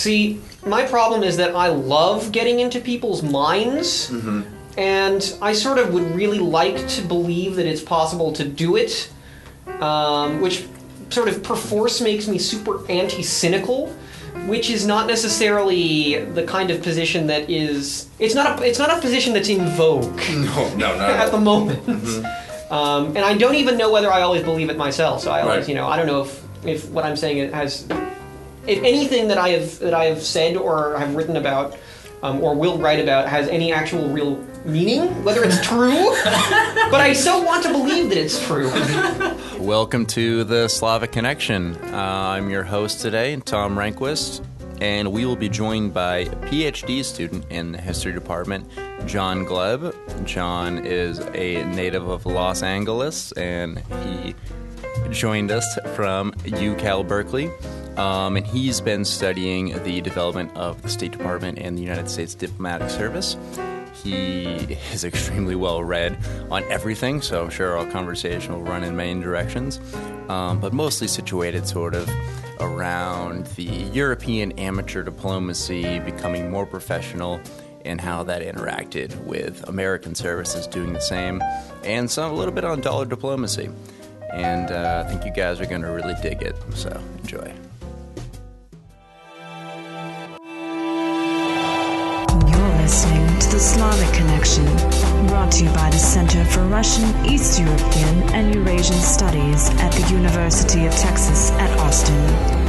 See, my problem is that I love getting into people's minds, and I sort of would really like to believe that it's possible to do it, um, which sort of perforce makes me super anti cynical. Which is not necessarily the kind of position that is. It's not a. It's not a position that's in vogue No, no, not at the moment. Um, and I don't even know whether I always believe it myself. So I always, Right. you know, I don't know if, if what I'm saying it has, if anything that I have that I have said or have written about um, or will write about has any actual real meaning, whether it's true. but I so want to believe that it's true. Welcome to the Slavic Connexion. Uh, I'm your host today, Tom Rehnquist, and we will be joined by a PhD student in the history department, John Gleb. John is a native of Los Angeles, and he joined us from UCal Berkeley. Um, and he's been studying the development of the State Department and the United States Diplomatic Service. He is extremely well read on everything, so I'm sure our conversation will run in many directions, um, but mostly situated sort of around the European amateur diplomacy becoming more professional and how that interacted with American services doing the same, and some a little bit on dollar diplomacy. And uh, I think you guys are going to really dig it, so enjoy. Slavic Connexion, brought to you by the Center for Russian, East European, and Eurasian Studies at the University of Texas at Austin.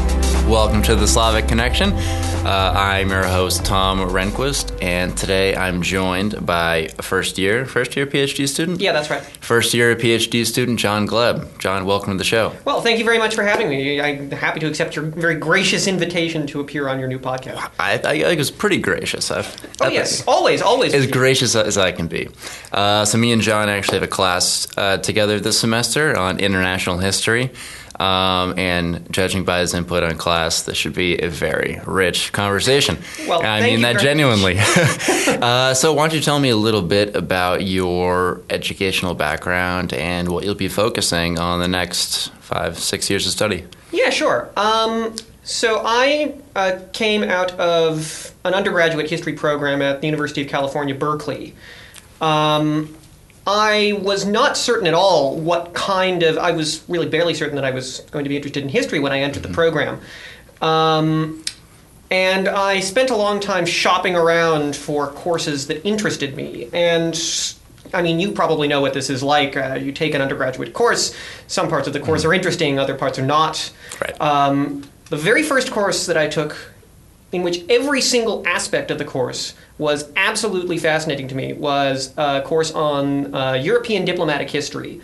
Welcome to the Slavic Connexion. Uh, I'm your host Tom Rehnquist, and today I'm joined by a first year, first year PhD student. Yeah, that's right. First year PhD student John Gleb. John, welcome to the show. Well, thank you very much for having me. I'm happy to accept your very gracious invitation to appear on your new podcast. I, I think it was pretty gracious. I've, Oh I yes, always, always. as gracious as I can be. Uh, so me and John actually have a class uh, together this semester on international history. Um, and judging by his input on class, this should be a very rich conversation. Well, I mean that genuinely. uh, so, why don't you tell me a little bit about your educational background and what you'll be focusing on the next five, six years of study? Yeah, sure. Um, so I uh, came out of an undergraduate history program at the University of California, Berkeley. Um, I was not certain at all what kind of. I was really barely certain that I was going to be interested in history when I entered the program. Um, and I spent a long time shopping around for courses that interested me. And I mean, you probably know what this is like. Uh, you take an undergraduate course, some parts of the course are interesting, other parts are not. Right. Um, the very first course that I took, in which every single aspect of the course was absolutely fascinating to me, was a course on uh, European diplomatic history.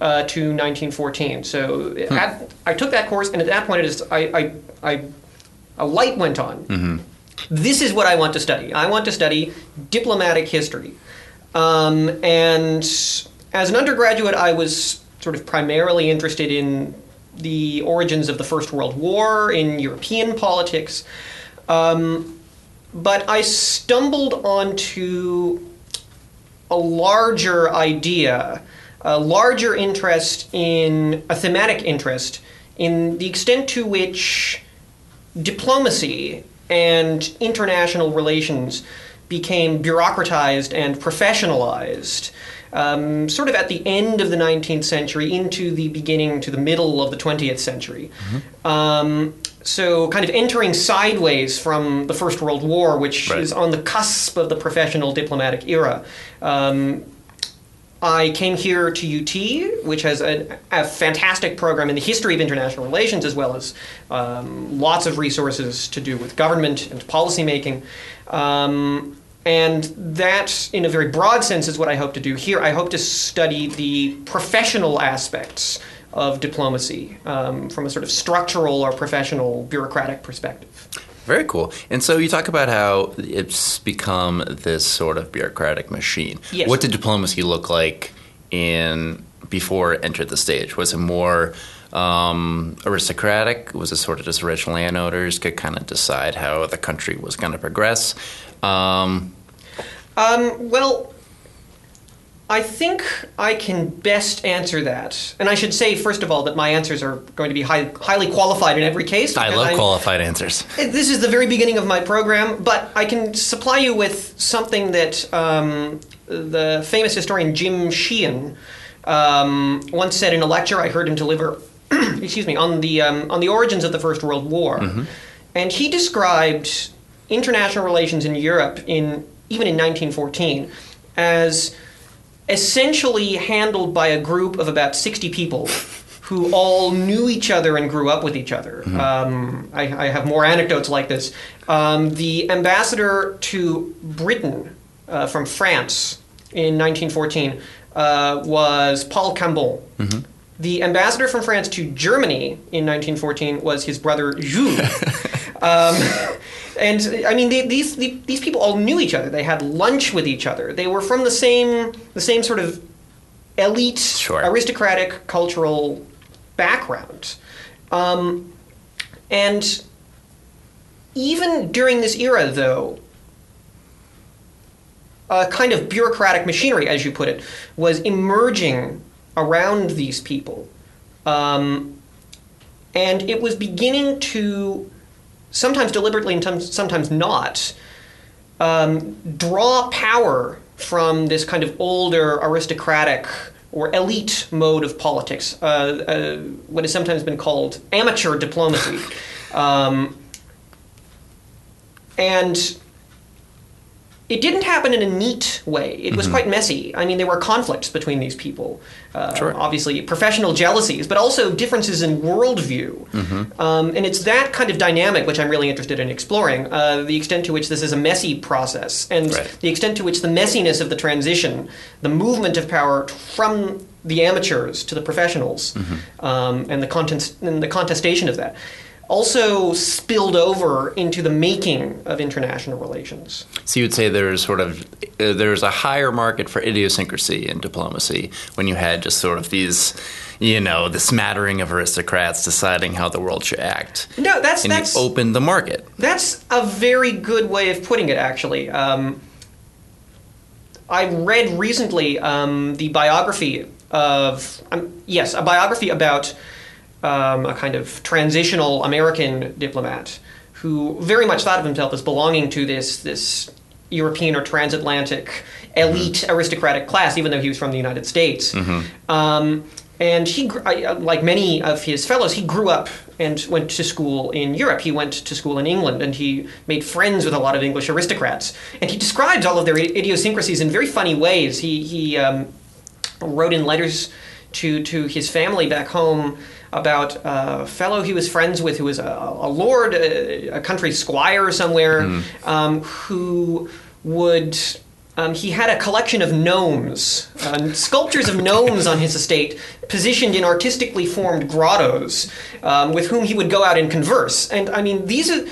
Uh, to 1914. So at, I took that course, and at that point, it is, I, I, I, a light went on. This is what I want to study. I want to study diplomatic history. Um, and as an undergraduate, I was sort of primarily interested in the origins of the First World War, in European politics. Um, but I stumbled onto a larger idea, a larger interest in a thematic interest in the extent to which diplomacy and international relations became bureaucratized and professionalized um, sort of at the end of the 19th century into the beginning to the middle of the 20th century. Um, so, kind of entering sideways from the First World War, which Right. is on the cusp of the professional diplomatic era. Um, I came here to UT, which has a, a fantastic program in the history of international relations, as well as um, lots of resources to do with government and policymaking. Um, and that, in a very broad sense, is what I hope to do here. I hope to study the professional aspects of diplomacy um, from a sort of structural or professional bureaucratic perspective. Very cool. And so you talk about how it's become this sort of bureaucratic machine. Yes. What did diplomacy look like in before it entered the stage? Was it more um, aristocratic? Was it sort of just rich landowners could kind of decide how the country was going to progress? Um, Um, well, I think I can best answer that. And I should say, first of all, that my answers are going to be high, highly qualified in every case. I love I'm- qualified answers. This is the very beginning of my program, but I can supply you with something that um, the famous historian Jim Sheehan um, once said in a lecture I heard him deliver. excuse me on the um, on the origins of the First World War, and he described international relations in Europe in even in 1914 as essentially handled by a group of about 60 people who all knew each other and grew up with each other. Um, I, I have more anecdotes like this. Um, the ambassador to Britain uh, from France in 1914 uh, was Paul Cambon. The ambassador from France to Germany in 1914 was his brother Jules. Um, and I mean, they, these the, these people all knew each other. They had lunch with each other. They were from the same the same sort of elite, Sure. aristocratic cultural background. Um, and even during this era, though, a kind of bureaucratic machinery, as you put it, was emerging around these people. Um, and it was beginning to, sometimes deliberately and sometimes not, um, draw power from this kind of older aristocratic or elite mode of politics, uh, uh, what has sometimes been called amateur diplomacy. Um, and it didn't happen in a neat way. It was quite messy. I mean, there were conflicts between these people. Uh, Sure. Obviously, professional jealousies, but also differences in worldview. Um, and it's that kind of dynamic which I'm really interested in exploring uh, the extent to which this is a messy process, and Right. the extent to which the messiness of the transition, the movement of power from the amateurs to the professionals, um, and, the contest- and the contestation of that. Also spilled over into the making of international relations. So you'd say there's sort of uh, there's a higher market for idiosyncrasy in diplomacy when you had just sort of these, you know, the smattering of aristocrats deciding how the world should act. No, that's and that's you opened the market. That's a very good way of putting it, actually. Um, I read recently um, the biography of, um, yes, a biography about um, a kind of transitional American diplomat who very much thought of himself as belonging to this, this European or transatlantic elite aristocratic class, even though he was from the United States. Um, and he, uh, like many of his fellows, he grew up and went to school in Europe. He went to school in England, and he made friends with a lot of English aristocrats. And he describes all of their idiosyncrasies in very funny ways. He he um, wrote in letters to to his family back home about a fellow he was friends with who was a, a lord, a, a country squire somewhere, um, who would. Um, he had a collection of gnomes, uh, sculptures of gnomes on his estate, positioned in artistically formed grottos, um, with whom he would go out and converse. And I mean, these are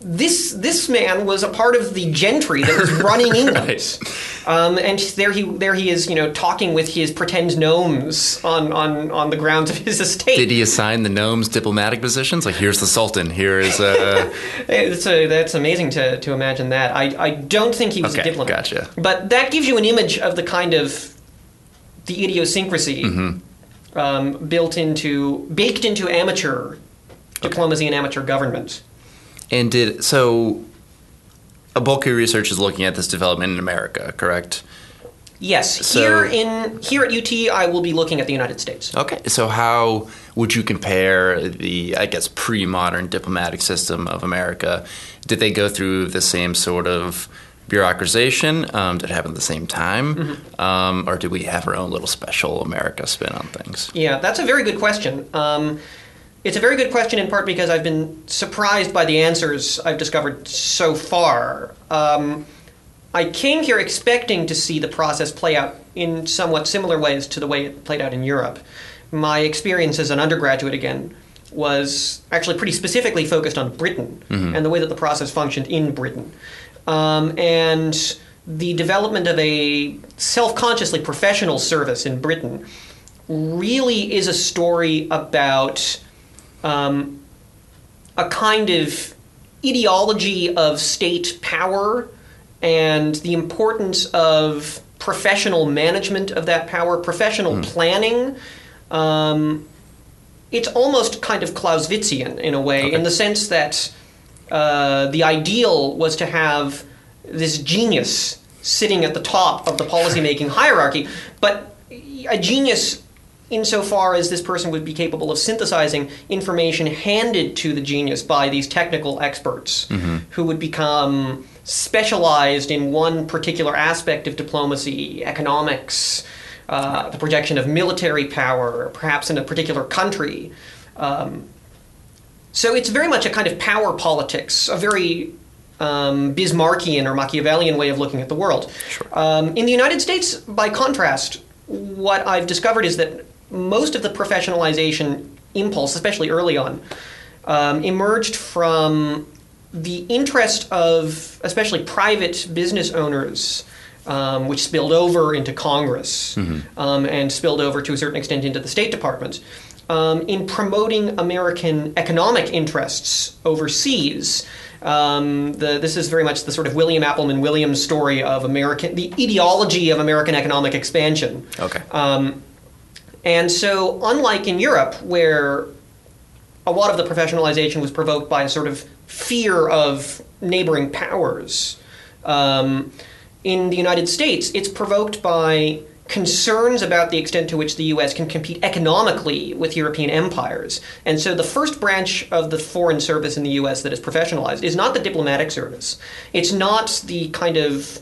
this this man was a part of the gentry that was running England, Right. um, and there he there he is, you know, talking with his pretend gnomes on on on the grounds of his estate. Did he assign the gnomes diplomatic positions? Like here's the sultan, here is uh It's a, that's amazing to, to imagine that. I, I don't think he was a diplomat. gotcha. But that gives you an image of the kind of the idiosyncrasy Mm-hmm. um, built into baked into amateur diplomacy and amateur government. And did so a bulk of your research is looking at this development in America, correct? Yes, So- here in here at UT, I will be looking at the United States. Okay, so how would you compare the, I guess, pre-modern diplomatic system of America? Did they go through the same sort of bureaucratization? Um, did it happen at the same time, Mm-hmm. um, or did we have our own little special America spin on things? Yeah, that's a very good question. Um, it's a very good question in part because I've been surprised by the answers I've discovered so far. Um, I came here expecting to see the process play out in somewhat similar ways to the way it played out in Europe. My experience as an undergraduate, again, was actually pretty specifically focused on Britain and the way that the process functioned in Britain. Um, and the development of a self consciously professional service in Britain really is a story about um, a kind of ideology of state power and the importance of professional management of that power, professional planning. Um, it's almost kind of Clausewitzian in a way, Okay. in the sense that uh, the ideal was to have this genius sitting at the top of the policymaking hierarchy, but a genius insofar as this person would be capable of synthesizing information handed to the genius by these technical experts who would become specialized in one particular aspect of diplomacy, economics, uh, the projection of military power, perhaps in a particular country. Um, so it's very much a kind of power politics, a very um, Bismarckian or Machiavellian way of looking at the world. Um, in the United States, by contrast, what I've discovered is that most of the professionalization impulse, especially early on, um, emerged from the interest of especially private business owners. Um, which spilled over into Congress um, and spilled over to a certain extent into the State Department um, in promoting American economic interests overseas. Um, the, this is very much the sort of William Appleman Williams story of American, the ideology of American economic expansion. Okay. And so, unlike in Europe, where a lot of the professionalization was provoked by a sort of fear of neighboring powers, um, in the United States, it's provoked by concerns about the extent to which the US can compete economically with European empires. And so the first branch of the foreign service in the US that is professionalized is not the diplomatic service. It's not the kind of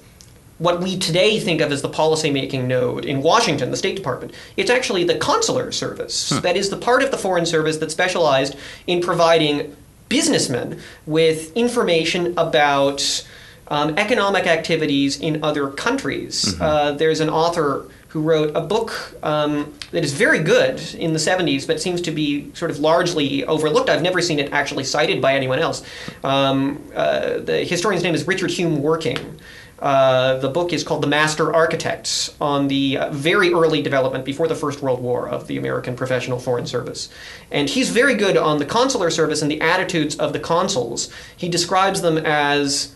what we today think of as the policymaking node in Washington, the State Department. It's actually the consular service. That is the part of the foreign service that specialized in providing businessmen with information about um, economic activities in other countries. Uh, there's an author who wrote a book um, that is very good in the 70s, but seems to be sort of largely overlooked. I've never seen it actually cited by anyone else. Um, uh, the historian's name is Richard Hume Werking. Uh, the book is called The Master Architects on the uh, very early development before the First World War of the American Professional Foreign Service. And he's very good on the consular service and the attitudes of the consuls. He describes them as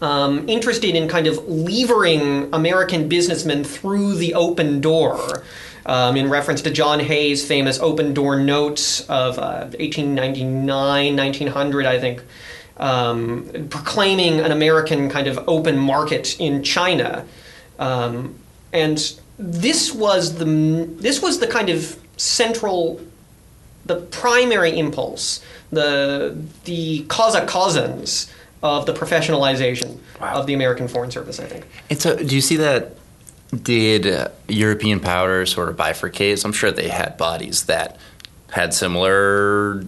um, interested in kind of levering American businessmen through the open door. Um, in reference to John Hay's famous open door notes of uh, 1899, 1900, I think, um, proclaiming an American kind of open market in China. Um, and this was the this was the kind of central the primary impulse, the the causa causans of the professionalization Wow. of the American Foreign Service. I think. And so, do you see that? Did uh, European powers sort of bifurcate? I'm sure they had bodies that had similar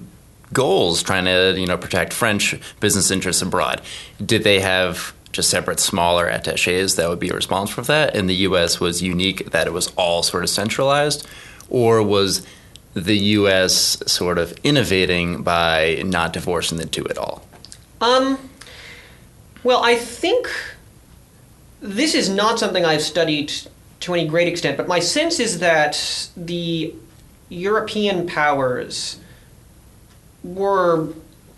goals, trying to you know protect French business interests abroad. Did they have just separate, smaller attaches that would be responsible for that? And the U.S. was unique that it was all sort of centralized, or was the U.S. sort of innovating by not divorcing the two at all? Um, well, I think this is not something I've studied to any great extent, but my sense is that the European powers were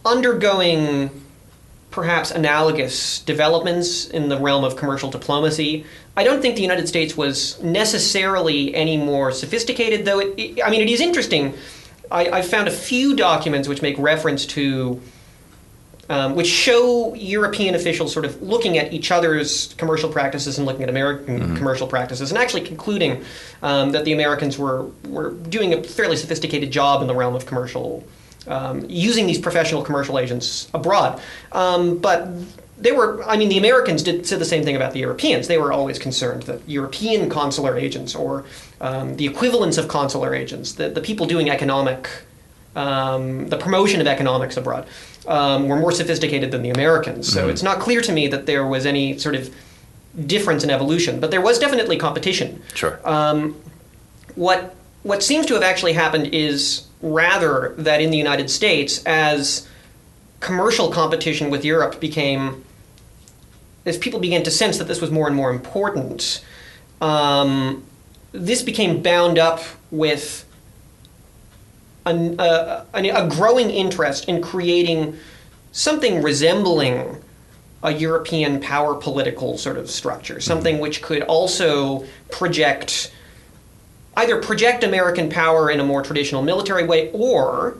undergoing perhaps analogous developments in the realm of commercial diplomacy. I don't think the United States was necessarily any more sophisticated, though. It, it, I mean, it is interesting. I, I found a few documents which make reference to um, which show European officials sort of looking at each other's commercial practices and looking at American commercial practices, and actually concluding um, that the Americans were were doing a fairly sophisticated job in the realm of commercial, um, using these professional commercial agents abroad. Um, but they were, I mean, the Americans did said the same thing about the Europeans. They were always concerned that European consular agents or um, the equivalents of consular agents, the, the people doing economic um, the promotion of economics abroad um, were more sophisticated than the Americans. So it's not clear to me that there was any sort of difference in evolution, but there was definitely competition. Sure. Um, what what seems to have actually happened is rather that in the United States, as commercial competition with Europe became, as people began to sense that this was more and more important, um, this became bound up with an, uh, an, a growing interest in creating something resembling a European power political sort of structure, something which could also project either project American power in a more traditional military way or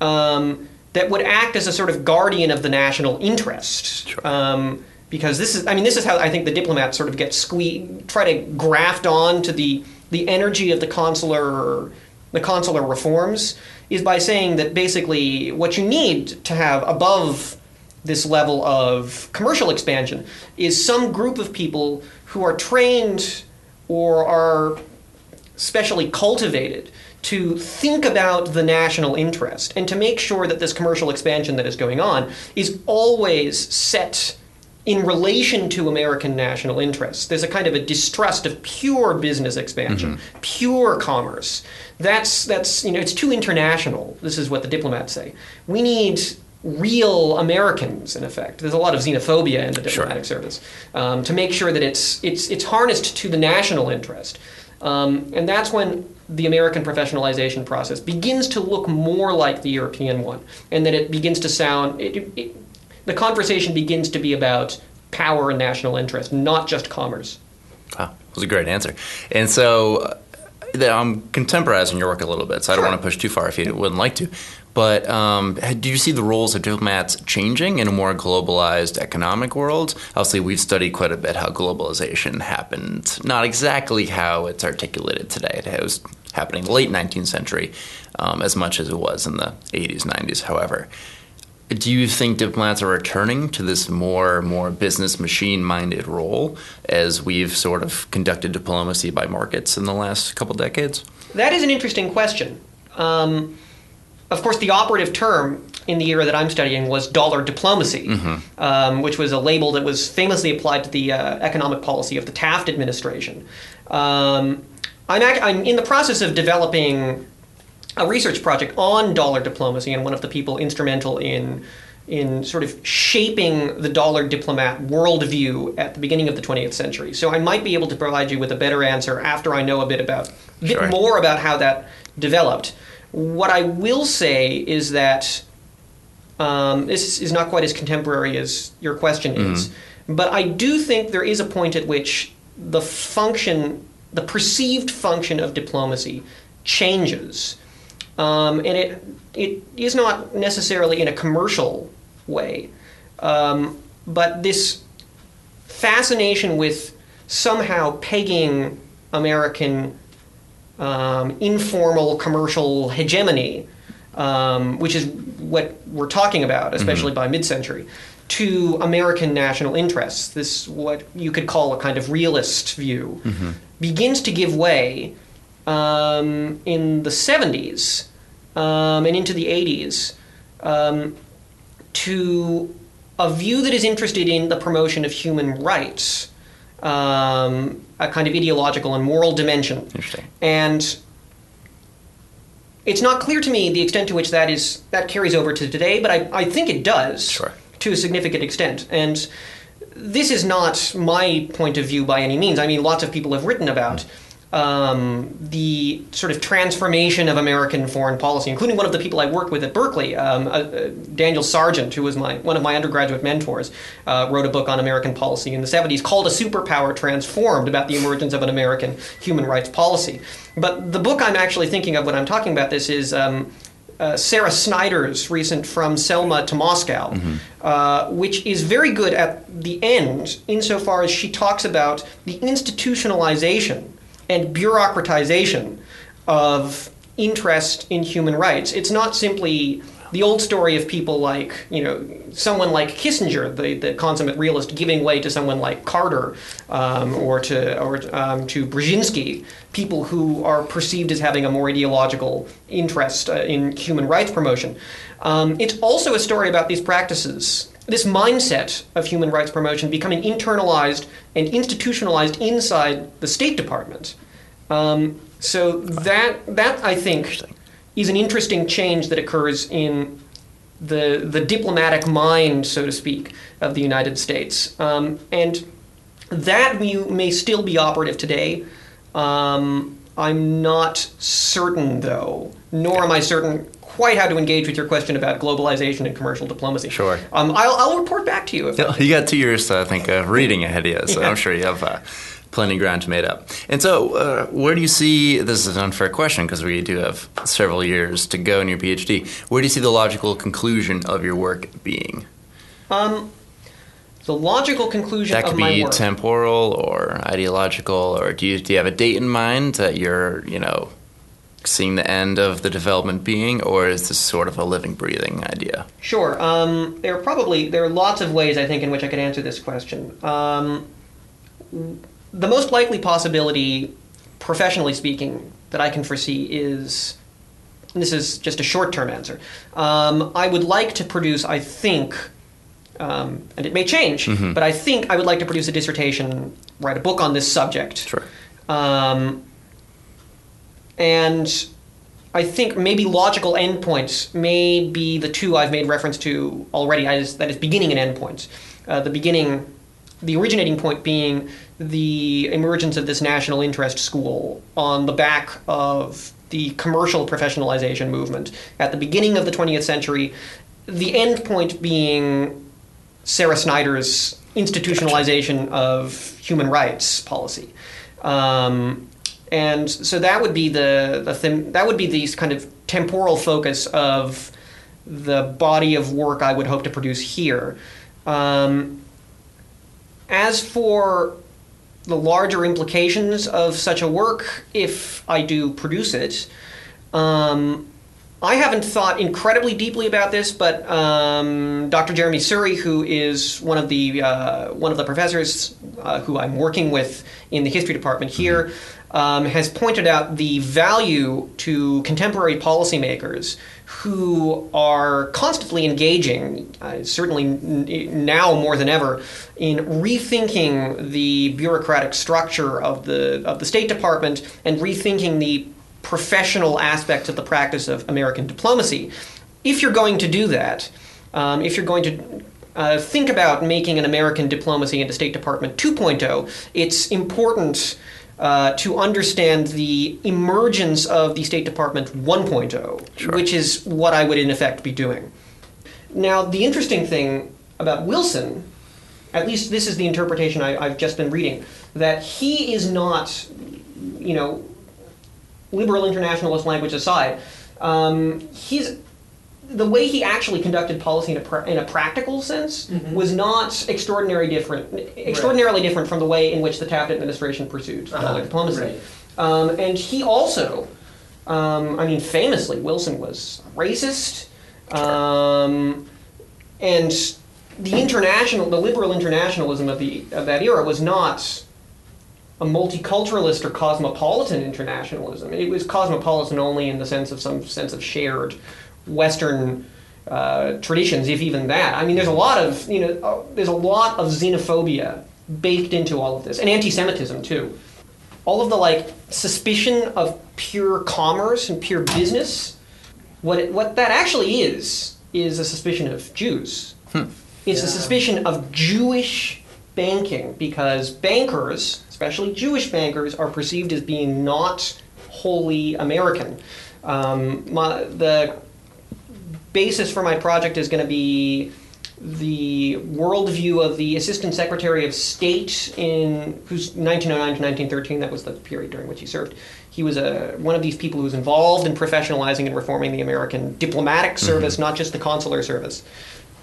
um, that would act as a sort of guardian of the national interest. Sure. Um, because this is, I mean, this is how I think the diplomats sort of get squeezed, try to graft on to the the energy of the consular the consular reforms is by saying that basically what you need to have above this level of commercial expansion is some group of people who are trained or are specially cultivated to think about the national interest and to make sure that this commercial expansion that is going on is always set in relation to American national interests. There's a kind of a distrust of pure business expansion, pure commerce. That's that's you know it's too international. This is what the diplomats say. We need real Americans, in effect. There's a lot of xenophobia in the diplomatic service um, to make sure that it's it's it's harnessed to the national interest. Um, and that's when the American professionalization process begins to look more like the European one, and that it begins to sound. It, it, the conversation begins to be about power and national interest, not just commerce. Wow, that was a great answer. And so uh, I'm contemporizing your work a little bit, so I don't Sure. want to push too far if you wouldn't like to. But um, do you see the roles of diplomats changing in a more globalized economic world? Obviously, we've studied quite a bit how globalization happened. Not exactly how it's articulated today. It was happening late 19th century, um, as much as it was in the 80s, 90s. However, do you think diplomats are returning to this more more business machine minded role as we've sort of conducted diplomacy by markets in the last couple decades? That is an interesting question. Um, of course, the operative term in the era that I'm studying was dollar diplomacy, um, which was a label that was famously applied to the uh, economic policy of the Taft administration. Um, I'm, ac- I'm in the process of developing a research project on dollar diplomacy, and one of the people instrumental in in sort of shaping the dollar diplomat worldview at the beginning of the 20th century. So I might be able to provide you with a better answer after I know a bit about a bit Sure. more about how that developed. What I will say is that um, this is not quite as contemporary as your question is, but I do think there is a point at which the function, the perceived function of diplomacy, changes, um, and it it is not necessarily in a commercial way, um, but this fascination with somehow pegging American um, informal commercial hegemony, um, which is what we're talking about, especially by mid-century, to American national interests. This what you could call a kind of realist view begins to give way um, in the 70s um, and into the 80s um, to a view that is interested in the promotion of human rights, um, a kind of ideological and moral dimension. Interesting. And it's not clear to me the extent to which that is that carries over to today, but I, I think it does Sure. to a significant extent. And this is not my point of view by any means. I mean, lots of people have written about um, the sort of transformation of American foreign policy, including one of the people I worked with at Berkeley, um, uh, uh, Daniel Sargent, who was my one of my undergraduate mentors, uh, wrote a book on American policy in the 70s called "A Superpower Transformed" about the emergence of an American human rights policy. But the book I'm actually thinking of when I'm talking about this is. Um, uh, Sarah Snyder's recent From Selma to Moscow, uh, which is very good at the end insofar as she talks about the institutionalization and bureaucratization of interest in human rights. It's not simply the old story of people like, you know, someone like Kissinger, the, the consummate realist, giving way to someone like Carter um, or to or um, to Brzezinski, people who are perceived as having a more ideological interest uh, in human rights promotion. Um, it's also a story about these practices, this mindset of human rights promotion becoming internalized and institutionalized inside the State Department. Um, so that that I think is an interesting change that occurs in the the diplomatic mind, so to speak, of the United States, um, and that view may still be operative today. Um, I'm not certain, though, nor am I certain quite how to engage with your question about globalization and commercial diplomacy. Sure. Um, I'll, I'll report back to you. If You got two years, I think, of reading ahead of you, so Yeah. I'm sure you have uh, plenty of ground to make up. And so, uh, where do you see this is an unfair question because we do have several years to go in your PhD. Where do you see the logical conclusion of your work being? Um, the logical conclusion That could be temporal or ideological, or do you, do you have a date in mind that you're, you know, seeing the end of the development being, or is this sort of a living, breathing idea? Sure. Um, there are probably there are lots of ways I think in which I could answer this question. Um, the most likely possibility, professionally speaking, that I can foresee is, this is just a short-term answer. Um, I would like to produce. I think. Um, and it may change, but I think I would like to produce a dissertation, write a book on this subject. Sure. Um, and I think maybe logical endpoints may be the two I've made reference to already. As, that is beginning and endpoints. Uh, the beginning, the originating point being the emergence of this national interest school on the back of the commercial professionalization movement at the beginning of the 20th century. The end point being Sarah Snyder's institutionalization of human rights policy. Um, and so that would be the, the that would be the kind of temporal focus of the body of work I would hope to produce here. Um, as for the larger implications of such a work, if I do produce it, um, I haven't thought incredibly deeply about this, but um, Dr. Jeremi Suri, who is one of the uh, one of the professors uh, who I'm working with in the history department here, um, has pointed out the value to contemporary policymakers who are constantly engaging, uh, certainly n- now more than ever, in rethinking the bureaucratic structure of the of the State Department and rethinking the professional aspects of the practice of American diplomacy. If you're going to do that, um, if you're going to uh, think about making an American diplomacy into State Department 2.0, it's important uh, to understand the emergence of the State Department 1.0, Sure. which is what I would in effect be doing. Now, the interesting thing about Wilson, at least this is the interpretation I, I've just been reading, that he is not, you know, liberal internationalist language aside, um, he's the way he actually conducted policy in a, pra- in a practical sense was not extraordinary different, extraordinarily different from the way in which the Taft administration pursued Uh-huh. public diplomacy. Right. Um, and he also, um, I mean, famously, Wilson was racist, um, and the international, the liberal internationalism of the of that era was not a multiculturalist or cosmopolitan internationalism. It was cosmopolitan only in the sense of some sense of shared Western uh, traditions, if even that. I mean, there's a lot of you know, uh, there's a lot of xenophobia baked into all of this, and anti-Semitism too. All of the like suspicion of pure commerce and pure business. What it, what that actually is is a suspicion of Jews. It's a suspicion of Jewish banking because bankers, especially Jewish bankers, are perceived as being not wholly American. Um, my, the basis for my project is going to be the worldview of the Assistant Secretary of State in who's 1909 to 1913. That was the period during which he served. He was a one of these people who was involved in professionalizing and reforming the American diplomatic service, not just the consular service.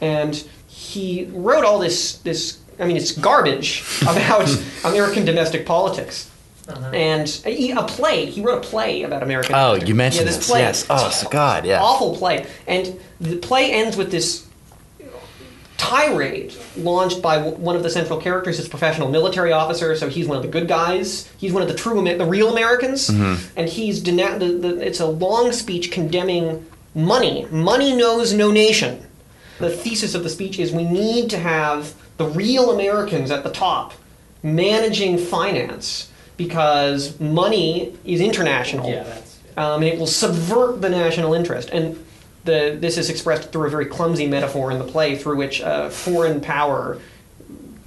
And he wrote all this this. I mean, it's garbage about American domestic politics. Uh-huh. And a, a play. He wrote a play about American. Oh, domestic- you mentioned yeah, this this. play. Yes. Oh, so God, yeah. Awful play. And the play ends with this tirade launched by w- one of the central characters, his professional military officer. So he's one of the good guys. He's one of the true, Amer- the real Americans. And he's dena- the, the, it's a long speech condemning money. Money knows no nation. The thesis of the speech is we need to have the real Americans at the top managing finance because money is international Yeah, that's. um, and it will subvert the national interest. And the, this is expressed through a very clumsy metaphor in the play, through which a foreign power,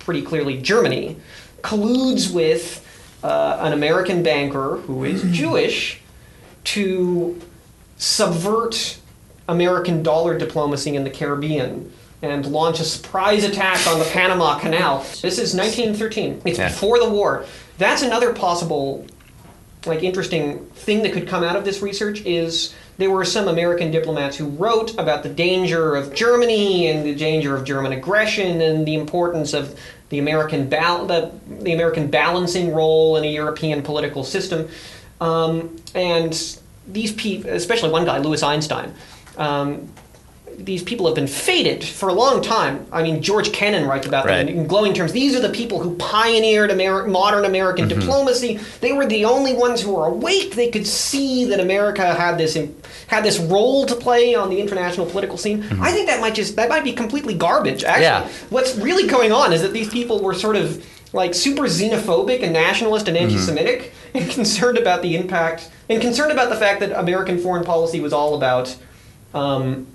pretty clearly Germany, colludes with uh, an American banker who is Jewish to subvert American dollar diplomacy in the Caribbean and launch a surprise attack on the Panama Canal. This is 1913. It's Yeah. before the war. That's another possible like interesting thing that could come out of this research is there were some American diplomats who wrote about the danger of Germany and the danger of German aggression and the importance of the American bal- the, the American balancing role in a European political system. Um, and these people, especially one guy, Louis Einstein, um, these people have been fated for a long time. I mean, George Kennan writes about them Right. in, in glowing terms. These are the people who pioneered Ameri- modern American mm-hmm. diplomacy. They were the only ones who were awake. They could see that America had this had this role to play on the international political scene. Mm-hmm. I think that might just that might be completely garbage. Actually, Yeah. what's really going on is that these people were sort of like super xenophobic and nationalist and mm-hmm. anti-Semitic, and concerned about the impact and concerned about the fact that American foreign policy was all about um,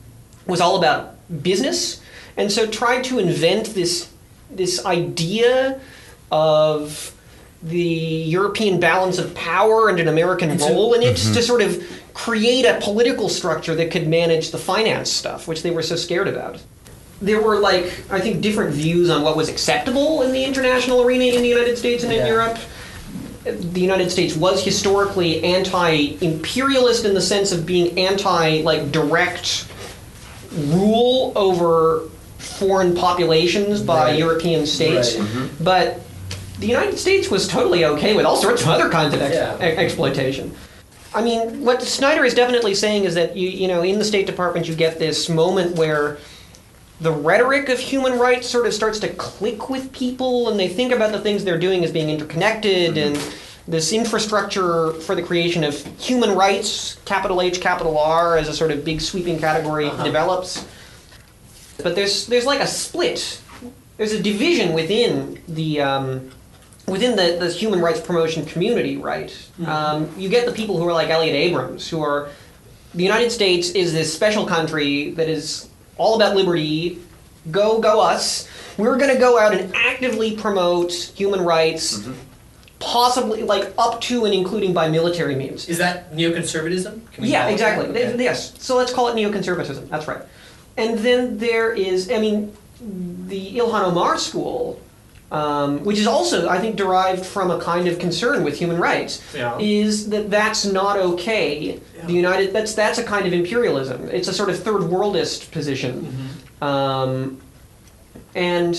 was all about business, and so tried to invent this this idea of the European balance of power and an American role in it mm-hmm. to sort of create a political structure that could manage the finance stuff, which they were so scared about. There were like I think different views on what was acceptable in the international arena in the United States and in Europe. The United States was historically anti-imperialist in the sense of being anti like direct rule over foreign populations by Right. European states, Right. Mm-hmm. but the United States was totally okay with all sorts of other kinds of ex- Yeah. exploitation. I mean, what Snyder is definitely saying is that you you know in the State Department you get this moment where the rhetoric of human rights sort of starts to click with people and they think about the things they're doing as being interconnected mm-hmm. and this infrastructure for the creation of human rights capital H capital R as a sort of big sweeping category develops. But there's there's like a split. There's a division within the um, within the, the human rights promotion community right? Um, you get the people who are like Elliott Abrams who are the United States is this special country that is all about liberty. Go, go us. We're going to go out and actively promote human rights, possibly like up to and including by military means. Is that neoconservatism? Can we Yeah, exactly. Okay. Yes. So let's call it neoconservatism. That's right. And then there is, I mean, the Ilhan Omar school, um, which is also, I think, derived from a kind of concern with human rights, Yeah. is that that's not okay. Yeah. The United, that's that's a kind of imperialism. It's a sort of third worldist position. Um, and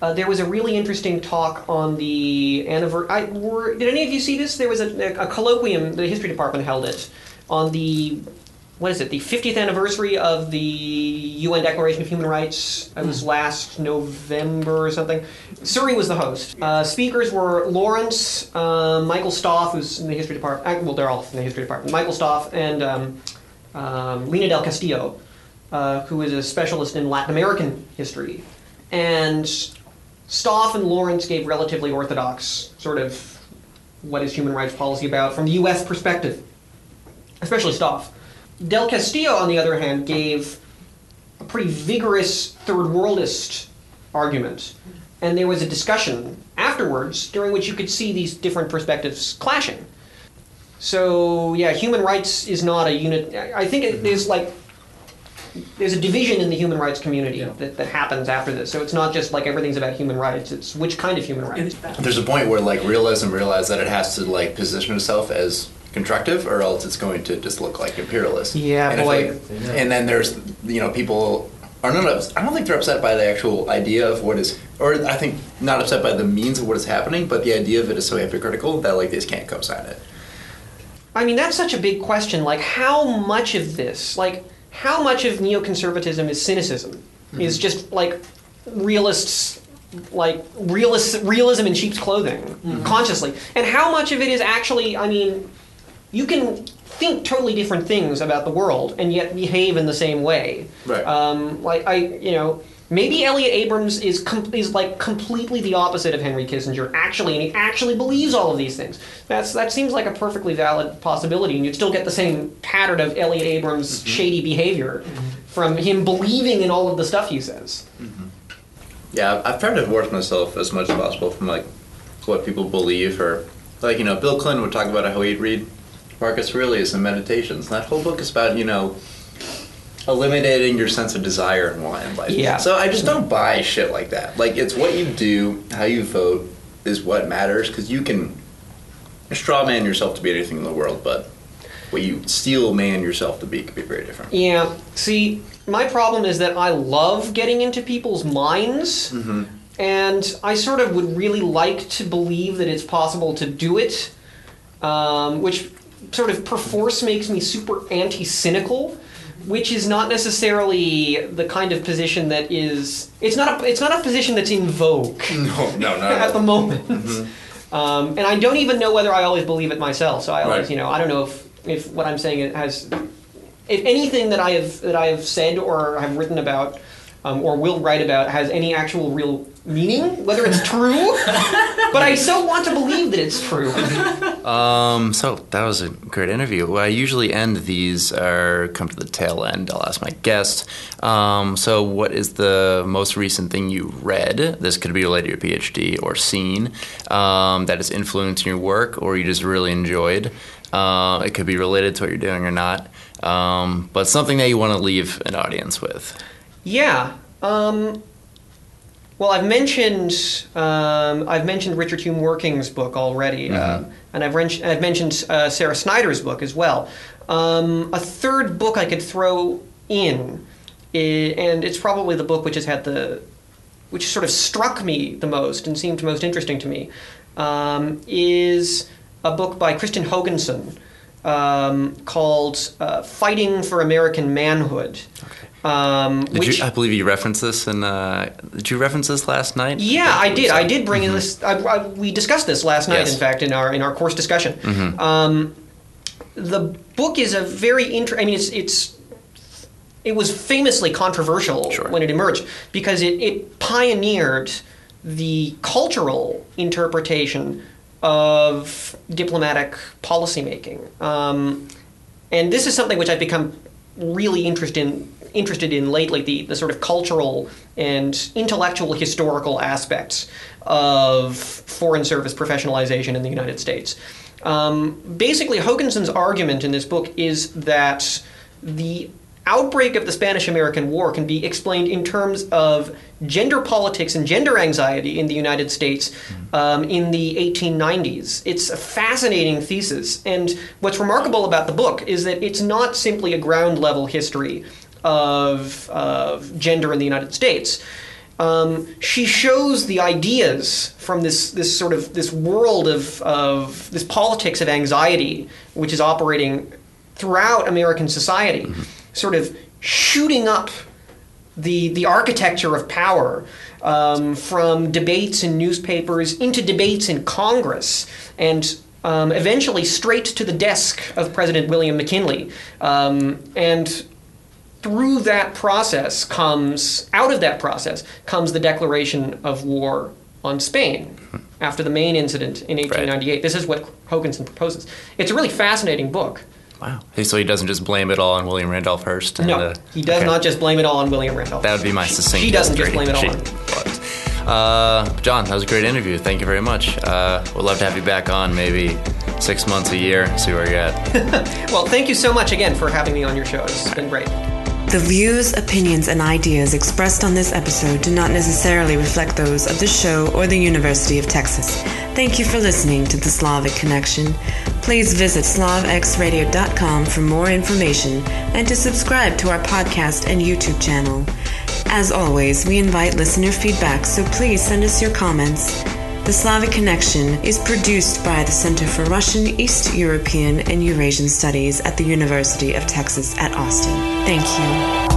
uh, there was a really interesting talk on the anniversary. Were, did any of you see this? There was a, a colloquium. The history department held it on the what is it? The 50th anniversary of the UN Declaration of Human Rights. It was last November or something. Suri was the host. Uh, speakers were Lawrence, uh, Michael Stoff, who's in the history department. uh, Well, they're all in the history department. Michael Stoff and um, um, Lina Del Castillo, uh, who is a specialist in Latin American history. And Stoff and Lawrence gave relatively orthodox sort of what is human rights policy about from the U.S. perspective, especially Stoff. Del Castillo, on the other hand, gave a pretty vigorous third worldist argument. And there was a discussion afterwards during which you could see these different perspectives clashing. So, yeah, human rights is not a unit. I think it is like there's a division in the human rights community Yeah. that, that happens after this. So it's not just like everything's about human rights. It's which kind of human rights. There's a point where like realism realizes that it has to like position itself as constructive, or else it's going to just look like imperialist. Yeah, and if, boy. like- and then there's you know people are not. ups- I don't think they're upset by the actual idea of what is, or I think not upset by the means of what is happening, but the idea of it is so hypocritical that like they just can't co-sign it. I mean, that's such a big question. Like, how much of this, like, how much of neoconservatism is cynicism? Is just like realists, like realist, realism in sheep's clothing, consciously, and how much of it is actually? I mean, you can think totally different things about the world and yet behave in the same way. Right. Um, like I, you know, maybe Elliott Abrams is com- is like completely the opposite of Henry Kissinger. Actually, and he actually believes all of these things. That's that seems like a perfectly valid possibility, and you'd still get the same pattern of Elliott Abrams' mm-hmm. shady behavior mm-hmm. from him believing in all of the stuff he says. Mm-hmm. Yeah, I've- I've tried to divorce myself as much as possible from like what people believe, or like you know, Bill Clinton would talk about how he'd read Marcus Aurelius and Meditations. And that whole book is about you know eliminating your sense of desire and want in life. Yeah. So I just don't buy shit like that. Like it's what you do, how you vote is what matters because you can straw man yourself to be anything in the world, but what you steel man yourself to be could be very different. Yeah. See, my problem is that I love getting into people's minds, and I sort of would really like to believe that it's possible to do it, um, which sort of perforce makes me super anti-cynical. Which is not necessarily the kind of position that is. It's not a. It's not a position that's in vogue No, no, no. at the moment. Um, and I don't even know whether I always believe it myself. So I always, Right. you know, I don't know if, if what I'm saying has, if anything that I have that I have said or have written about um, or will write about has any actual real meaning, whether it's true. but I so want to believe that it's true. Um, so that was a great interview. I usually end these or come to the tail end. I'll ask my guest. Um, so, what is the most recent thing you read? This could be related to your PhD or seen um, that has influenced your work, or you just really enjoyed. Uh, it could be related to what you're doing or not, um, but something that you want to leave an audience with. Yeah. Um, well, I've mentioned um, I've mentioned Richard Hume Werking's book already, uh, and I've, I've mentioned uh, Sarah Snyder's book as well. Um, a third book I could throw in, i- and it's probably the book which has had the which sort of struck me the most and seemed most interesting to me, um, is a book by Kristin Hoganson um, called uh, "Fighting for American Manhood." Um, Did which, you, I believe you referenced this, and uh, did you reference this last night? yeah, I did. I did bring in this. I, I, we discussed this last night, Yes. in fact, in our in our course discussion. Um, the book is a very interesting. I mean, it's it's it was famously controversial Sure. when it emerged because it, it pioneered the cultural interpretation of diplomatic policymaking. Um, and this is something which I've become really interested in, interested in lately the, the sort of cultural and intellectual historical aspects of foreign service professionalization in the United States. Um, basically, Hoganson's argument in this book is that the outbreak of the Spanish American War can be explained in terms of gender politics and gender anxiety in the United States um, in the 1890s. It's a fascinating thesis. And what's remarkable about the book is that it's not simply a ground level history of, of gender in the United States. Um, she shows the ideas from this, this sort of this world of, of this politics of anxiety, which is operating throughout American society, sort of shooting up the the architecture of power um, from debates in newspapers into debates in Congress and. Um, eventually, straight to the desk of President William McKinley, um, and through that process comes out of that process comes the declaration of war on Spain after the Maine incident in 1898. This is what Hoganson proposes. It's a really fascinating book. Wow. So he doesn't just blame it all on William Randolph Hearst? No, uh, he does okay. not just blame it all on William Randolph. That would be my succinct. She doesn't just blame it all She on- Uh, John, that was a great interview. Thank you very much. Uh, we'd love to have you back on maybe six months, a year, see where you're at. Well, thank you so much again for having me on your show. It's been great. The views, opinions, and ideas expressed on this episode do not necessarily reflect those of the show or the University of Texas. Thank you for listening to The Slavic Connexion. Please visit slavxradio.com for more information and to subscribe to our podcast and YouTube channel. As always, we invite listener feedback, so please send us your comments. The Slavic Connexion is produced by the Center for Russian, East European, and Eurasian Studies at the University of Texas at Austin. Thank you.